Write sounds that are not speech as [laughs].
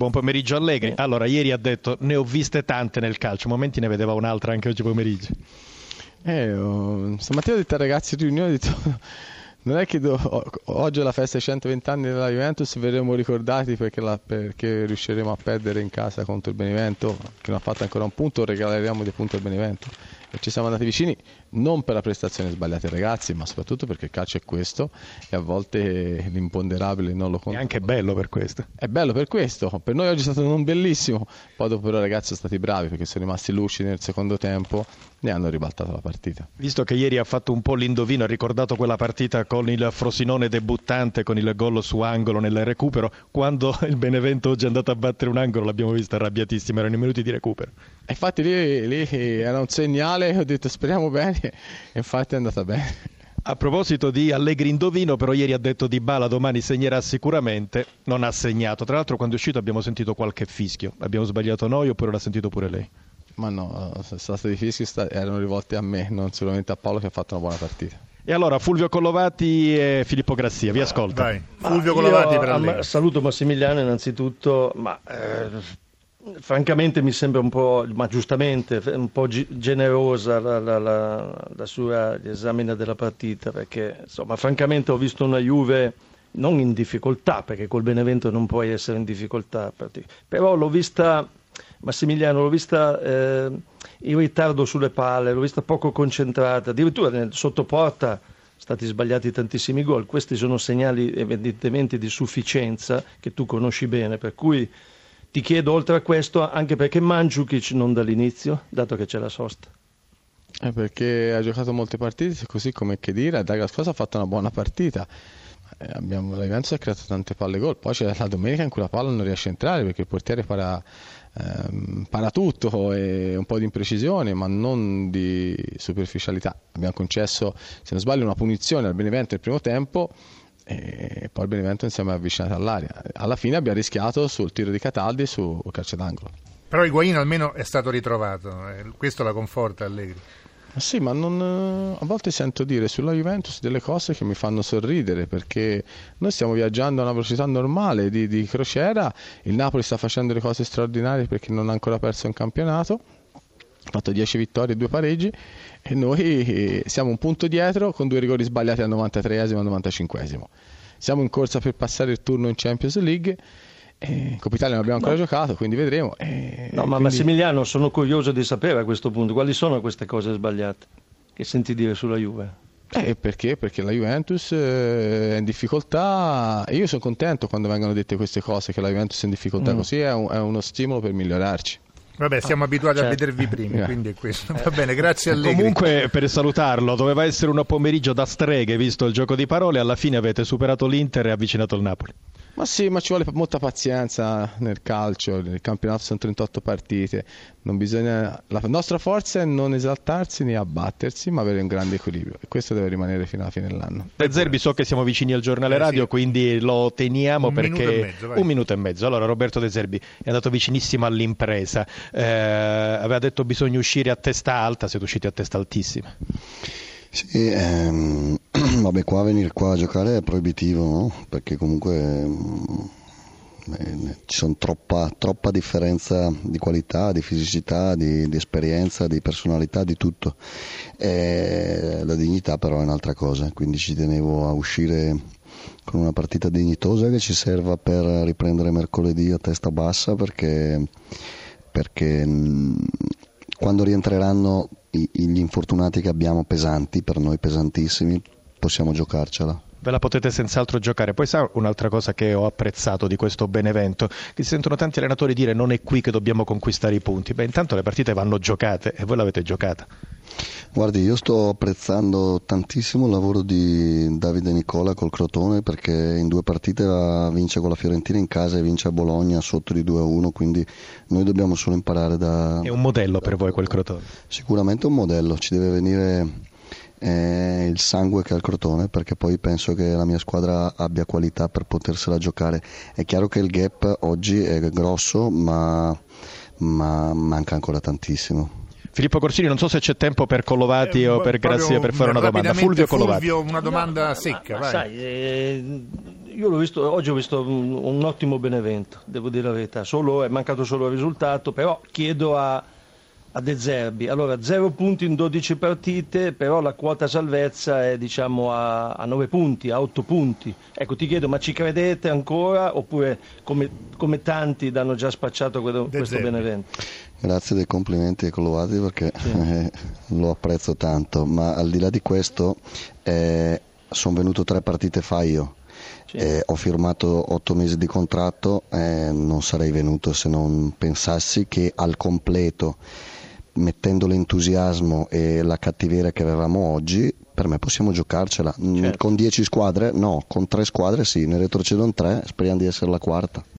Buon pomeriggio Allegri. Allora, ieri ha detto ne ho viste tante nel calcio, momenti ne vedeva un'altra anche oggi pomeriggio. Eh, oh, stamattina ho detto ai ragazzi in riunione, ho detto, [laughs] non è che do, oggi è la festa ai 120 anni della Juventus, verremo ricordati perché, la, perché, riusciremo a perdere in casa contro il Benevento, che non ha fatto ancora un punto, regaleremo dei punti al Benevento. Ci siamo andati vicini non per la prestazione sbagliata dei ragazzi, ma soprattutto perché il calcio è questo e a volte l'imponderabile non lo conta. È anche bello per questo. È bello per questo. Per noi oggi è stato non bellissimo, poi dopo però i ragazzi sono stati bravi perché sono rimasti lucidi nel secondo tempo e hanno ribaltato la partita. Visto che ieri ha fatto un po' l'indovino, ha ricordato quella partita con il Frosinone debuttante, con il gol su angolo nel recupero, quando [laughs] il Benevento oggi è andato a battere un angolo l'abbiamo vista arrabbiatissima, erano i minuti di recupero. infatti lì, lì era un segnale, ho detto speriamo bene e infatti è andata bene. A proposito di Allegri Indovino, però ieri ha detto Di Bala domani segnerà sicuramente, non ha segnato. Tra l'altro quando è uscito abbiamo sentito qualche fischio. Abbiamo sbagliato noi oppure l'ha sentito pure lei? Ma no, sono stati fischi erano rivolti a me, non solamente a Paolo che ha fatto una buona partita. E allora Fulvio Collovati e Filippo Grassia, vi ascolto. Vai, Fulvio Collovati per Allegri. Saluto Massimiliano innanzitutto, ma eh, francamente mi sembra un po', ma giustamente, un po' generosa la, la, la, la sua esamina della partita, perché insomma, francamente ho visto una Juve non in difficoltà, perché col Benevento non puoi essere in difficoltà, però l'ho vista, Massimiliano, l'ho vista eh, in ritardo sulle palle, l'ho vista poco concentrata, addirittura nel sottoporta stati sbagliati tantissimi gol, questi sono segnali evidentemente di sufficienza che tu conosci bene, per cui ti chiedo oltre a questo anche perché Mandzukic non dall'inizio, dato che c'è la sosta. Eh perché ha giocato molte partite, così come che dire, Douglas Cosa ha fatto una buona partita. Eh, abbiamo, la Juventus ha creato tante palle gol, poi c'è la domenica in cui la palla non riesce a entrare perché il portiere para, ehm, para tutto e un po' di imprecisione, ma non di superficialità. Abbiamo concesso, se non sbaglio, una punizione al Benevento nel primo tempo e poi il Benevento insieme è avvicinato all'aria. Alla fine abbiamo rischiato sul tiro di Cataldi e sul calcio d'angolo. Però Higuain almeno è stato ritrovato, eh, questo la conforta Allegri. Sì, ma non, a volte sento dire sulla Juventus delle cose che mi fanno sorridere perché noi stiamo viaggiando a una velocità normale di, di crociera, il Napoli sta facendo le cose straordinarie perché non ha ancora perso un campionato ha fatto 10 vittorie e 2 pareggi e noi siamo un punto dietro con due rigori sbagliati al 93 e al 95 siamo in corsa per passare il turno in Champions League in Coppa Italia non abbiamo ancora no. giocato quindi vedremo e, no ma quindi... Massimiliano sono curioso di sapere a questo punto quali sono queste cose sbagliate che senti dire sulla Juve eh, perché? Perché la Juventus eh, è in difficoltà e io sono contento quando vengono dette queste cose che la Juventus è in difficoltà, mm. così è, un, è uno stimolo per migliorarci. Vabbè, siamo ah, abituati certo. a vedervi [laughs] prima, quindi è questo. Va bene, grazie a lei. Comunque, per salutarlo, doveva essere un pomeriggio da streghe, visto il gioco di parole, alla fine avete superato l'Inter e avvicinato il Napoli. Ma sì, ma ci vuole molta pazienza nel calcio, nel campionato sono 38 partite, bisogna... la nostra forza è non esaltarsi né abbattersi, ma avere un grande equilibrio e questo deve rimanere fino alla fine dell'anno. De Zerbi so che siamo vicini al giornale eh, radio, sì. quindi lo teniamo un perché... Minuto mezzo, un minuto e mezzo. Allora Roberto De Zerbi è andato vicinissimo all'impresa, eh, aveva detto bisogna uscire a testa alta, siete usciti a testa altissima. Sì, ehm, [clears throat] vabbè, qua venire qua a giocare è proibitivo, no? Perché comunque eh, ci sono troppa, troppa, differenza di qualità, di fisicità, di, di esperienza, di personalità, di tutto. E la dignità però è un'altra cosa, quindi ci tenevo a uscire con una partita dignitosa che ci serva per riprendere mercoledì a testa bassa perché, perché quando rientreranno gli infortunati che abbiamo pesanti, per noi pesantissimi, possiamo giocarcela ve la potete senz'altro giocare. Poi sa un'altra cosa che ho apprezzato di questo Benevento, che si sentono tanti allenatori dire non è qui che dobbiamo conquistare i punti. Beh, intanto le partite vanno giocate e voi l'avete giocata. Guardi, io sto apprezzando tantissimo il lavoro di Davide Nicola col Crotone perché in due partite vince con la Fiorentina in casa e vince a Bologna sotto di 2-1, quindi noi dobbiamo solo imparare da... È un modello per voi quel Crotone? Sicuramente un modello, ci deve venire eh, il sangue che ha il Crotone perché poi penso che la mia squadra abbia qualità per potersela giocare. È chiaro che il gap oggi è grosso ma, ma manca ancora tantissimo. Filippo Corsini, non so se c'è tempo per Collovati eh, o per Grazia per fare una domanda. Fulvio Collovati. Fulvio, una domanda secca. No, sai, eh, io visto, oggi ho visto un, un, ottimo Benevento, devo dire la verità, solo, è mancato solo il risultato, però chiedo a, a De Zerbi, allora 0 punti in 12 partite, però la quota salvezza è diciamo a, a 9 punti, a 8 punti. Ecco, ti chiedo, ma ci credete ancora oppure come, come tanti danno già spacciato quello, questo Zerbi. Benevento? Grazie dei complimenti e collovati perché sì. eh, [laughs] lo apprezzo tanto, ma al di là di questo eh, sono venuto tre partite fa io. Eh, ho firmato otto mesi di contratto, eh, non sarei venuto se non pensassi che al completo, mettendo l'entusiasmo e la cattiveria che avevamo oggi, per me possiamo giocarcela. Certo. Con dieci squadre? No, con tre squadre sì, ne retrocedono tre, speriamo di essere la quarta.